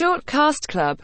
Short Cast Club.